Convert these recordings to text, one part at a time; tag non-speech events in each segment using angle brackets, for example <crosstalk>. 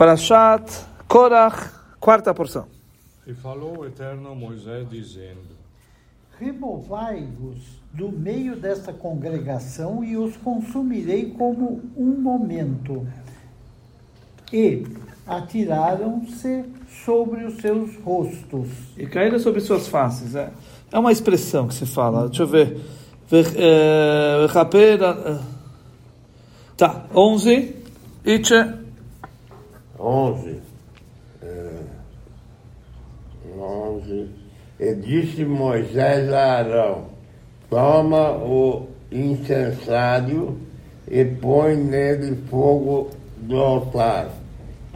Parashat Korach, quarta porção. E falou o eterno Moisés, dizendo: Removai-vos do meio desta congregação e os consumirei como um momento. E atiraram-se sobre os seus rostos. E caíram sobre suas faces. É, é uma expressão que se fala. Deixa eu ver. Ver- eh, eh, Tá, 11. Itche. 11. É, 11. E disse Moisés a Arão: Toma o incensário e põe nele fogo do altar,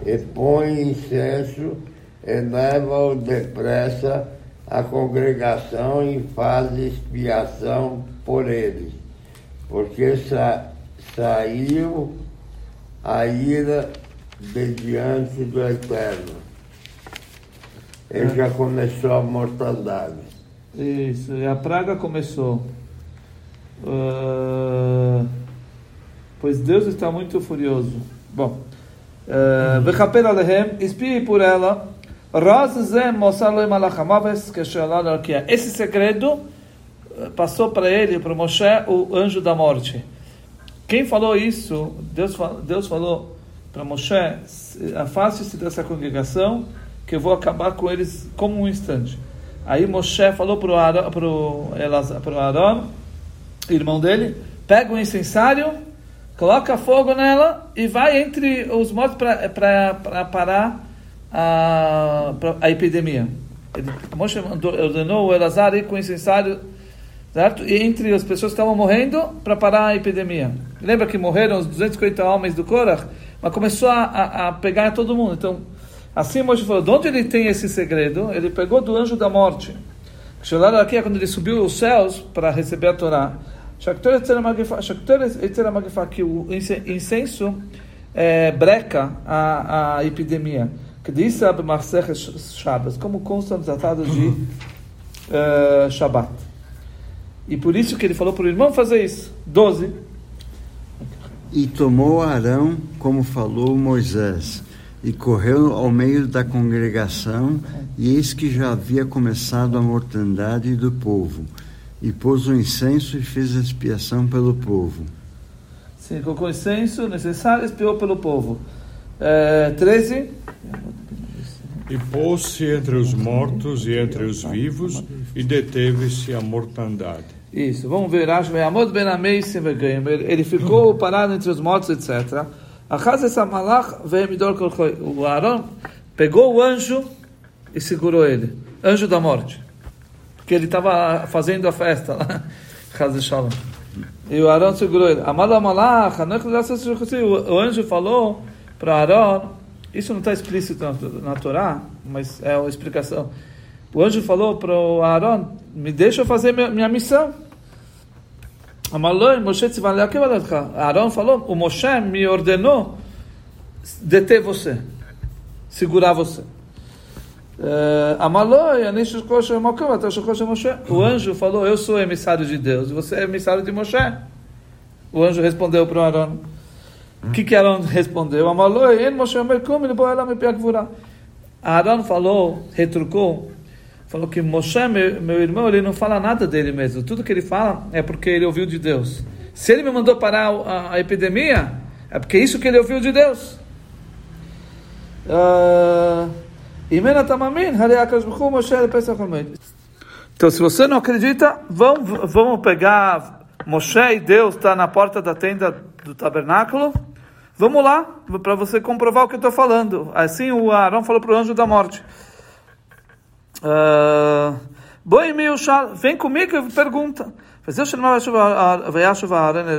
e põe incenso e leva-o depressa à congregação e faz expiação por eles, porque sa saiu a ira de diante do Eterno. Ele já começou a mortandade. Isso, e a praga começou. Ah, pois Deus está muito furioso. Bom. ah, Vechaper alehem, espie por ela. Al kia. Esse segredo eh, passou para ele, para Moshe, o anjo da morte. Quem falou isso, Deus, Deus falou para Moshe, "Se- afaste-se dessa congregação, que eu vou acabar com eles como um instante. Aí Moshe falou para o Aaron, pro irmão dele, pega o incensário, coloca fogo nela e vai entre os mortos para parar a, a epidemia. Ele, Moshe ordenou o Elazar ir com o incensário certo? E entre as pessoas que estavam morrendo para parar a epidemia. Lembra que morreram os 250 homens do Korach? Mas começou a, a, a pegar todo mundo. Então, assim Moshe falou, de onde ele tem esse segredo? Ele pegou do anjo da morte. Chegou aqui é quando ele subiu os céus para receber a Torá. Que o ince- incenso é, breca a, a epidemia. Que diz Shabbos, como consta nos tratados de eh, Shabbat. E por isso que ele falou para o irmão fazer isso. 12. E tomou Arão, como falou Moisés, e correu ao meio da congregação, e eis que já havia começado a mortandade do povo. E pôs o incenso e fez expiação pelo povo. Sim, colocou incenso necessário, espiou pelo povo. Eh, 13. E pôs-se entre os mortos e entre os vivos, e deteve-se a mortandade. Isso, vamos ver. Ele ficou <laughs> parado entre os mortos, etc. O Aaron pegou o anjo e segurou ele. Anjo da morte. Porque ele estava fazendo a festa lá. <laughs> E o Aaron segurou ele. O anjo falou para Aaron, isso não está explícito na, na Torá, mas é uma explicação. O anjo falou para o Aaron, me deixa fazer minha, minha missão. Amaloi, Moshe tzivale akevaladcha. Aaron falou, o Moshe me ordenou deter você, segurar você. Eh, Amaloi, ani shukol shel Mokem, ata shukol shel Moshe. O anjo falou, eu sou emissário de Deus, e você é emissário de Moshe. O anjo respondeu para Aaron. O que que Aaron respondeu? Amaloi, en Moshe omer kum, ele boela me piakvura. Aaron falou, retrucou, falou que Moshe, meu, meu irmão, ele não fala nada dele mesmo. Tudo que ele fala é porque ele ouviu de Deus. Se ele me mandou parar a, a epidemia, é porque isso que ele ouviu de Deus. Ah. Então, se você não acredita, vamos, vamos pegar Moshe e Deus está na porta da tenda do tabernáculo. Vamos lá, para você comprovar o que eu estou falando. Assim o Arão falou para o anjo da morte. Ah, Boi meu vem comigo e pergunta. Mas eu chamava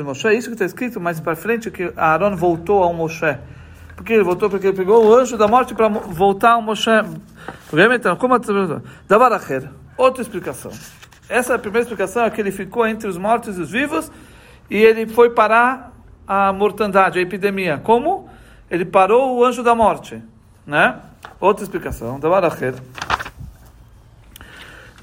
Moshe, isso que está escrito mais para frente, que Aaron voltou ao Moshe. Por que ele voltou? Porque ele pegou o anjo da morte para voltar ao Moshe. Então, como Davar acher. Outra explicação. Essa é a primeira explicação, é que ele ficou entre os mortos e os vivos, e ele foi parar a mortandade, a epidemia. Como? Ele parou o anjo da morte. Né? Outra explicação. Davar acher.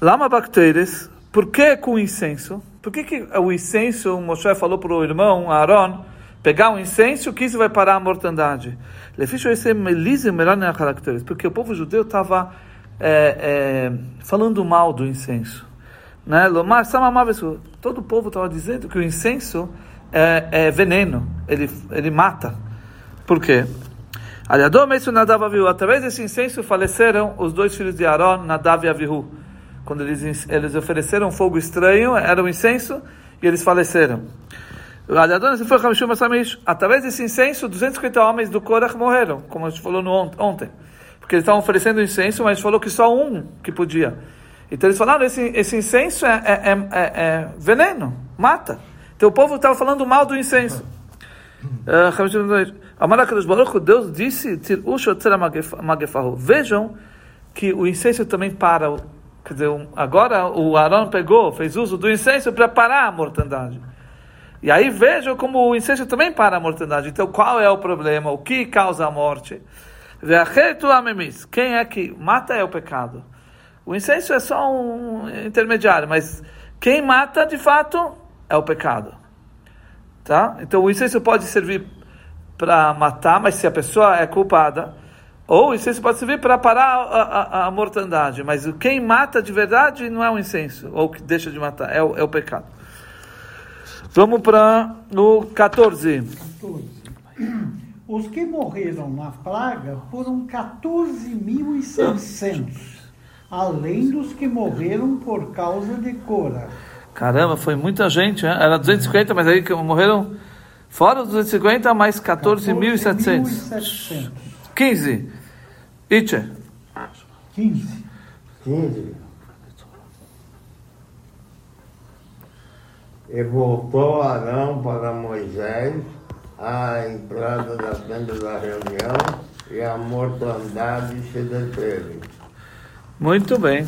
Lama bactérias, por que com incenso? Por que, que o incenso, o Moshe falou para o irmão Aaron, pegar o incenso, que isso vai parar a mortandade. Porque o povo judeu estava é, é, falando mal do incenso. Né? Todo o povo estava dizendo que o incenso é, é veneno, ele, ele mata. Por quê? Através desse incenso faleceram os dois filhos de Aaron, Nadav e Avihu. Quando eles, eles ofereceram fogo estranho, era um incenso, e eles faleceram. Através desse incenso, 250 homens do Korach morreram, como a gente falou no ontem. Porque eles estavam oferecendo incenso, mas falou que só um que podia. Então eles falaram: esse, esse incenso é, é, é, é veneno, mata. Então o povo estava falando mal do incenso. Deus disse: Vejam que o incenso também para. Quer dizer, agora o Arão pegou, fez uso do incenso para parar a mortandade. E aí vejam como o incenso também para a mortandade. Então qual é o problema? O que causa a morte? Quem é que mata é o pecado. O incenso é só um intermediário, mas quem mata de fato é o pecado. Tá? Então o incenso pode servir para matar, mas se a pessoa é culpada, ou o incenso pode servir para parar a, a, a, mortandade, mas quem mata de verdade não é o incenso, ou que deixa de matar, é o, é o pecado. Vamos para no 14. 14. Os que morreram na praga foram 14.600, além dos que morreram por causa de Cora. Caramba, foi muita gente, né? Era 250, mas aí que morreram fora os 250, mais 14.700. 15. Itche. 15. 15. E voltou Arão para Moisés à entrada da tenda da reunião e a mortandade se deteve. Muito bem.